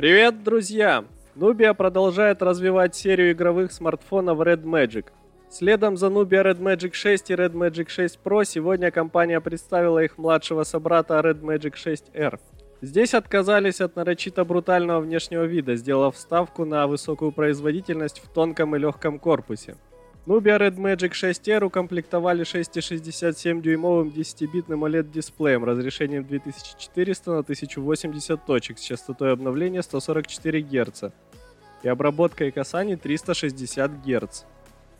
Привет, друзья! Nubia продолжает развивать серию игровых смартфонов Red Magic. Следом за Nubia Red Magic 6 и Red Magic 6 Pro сегодня компания представила их младшего собрата Red Magic 6R. Здесь отказались от нарочито брутального внешнего вида, сделав ставку на высокую производительность в тонком и легком корпусе. Nubia Red Magic 6R укомплектовали 6,67-дюймовым 10-битным OLED-дисплеем разрешением 2400 на 1080 точек с частотой обновления 144 Гц и обработкой касаний 360 Гц.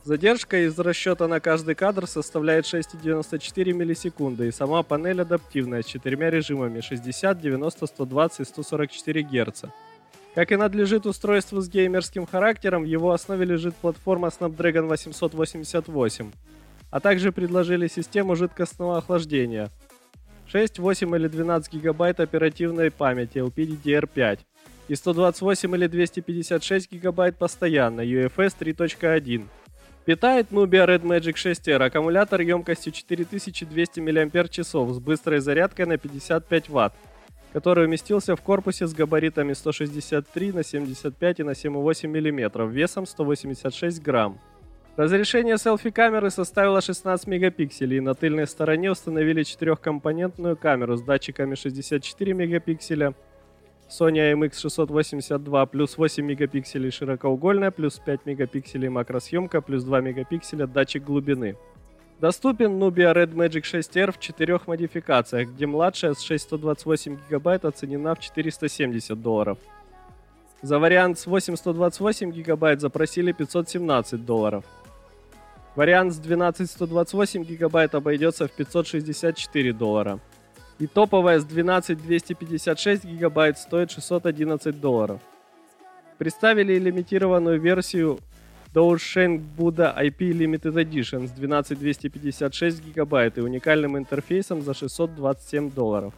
Задержка из расчета на каждый кадр составляет 6,94 миллисекунды, и сама панель адаптивная с четырьмя режимами 60, 90, 120 и 144 Гц. Как и надлежит устройству с геймерским характером, в его основе лежит платформа Snapdragon 888, а также предложили систему жидкостного охлаждения. 6, 8 или 12 гигабайт оперативной памяти LPDDR5 и 128 или 256 гигабайт постоянно UFS 3.1. Питает Nubia Red Magic 6R аккумулятор емкостью 4200 мАч с быстрой зарядкой на 55 Вт который уместился в корпусе с габаритами 163 на 75 и на 7,8 мм, весом 186 грамм. Разрешение селфи-камеры составило 16 мегапикселей, и на тыльной стороне установили четырехкомпонентную камеру с датчиками 64 мегапикселя, Sony IMX682 плюс 8 мегапикселей широкоугольная, плюс 5 мегапикселей макросъемка, плюс 2 мегапикселя датчик глубины. Доступен Nubia Red Magic 6R в четырех модификациях, где младшая с 628 гигабайт оценена в 470 долларов. За вариант с 828 гигабайт запросили 517 долларов. Вариант с 12128 гигабайт обойдется в 564 доллара. И топовая с 12256 гигабайт стоит 611 долларов. Представили лимитированную версию Dogecoin Buddha IP Limited Edition с 12256 гигабайт и уникальным интерфейсом за 627 долларов.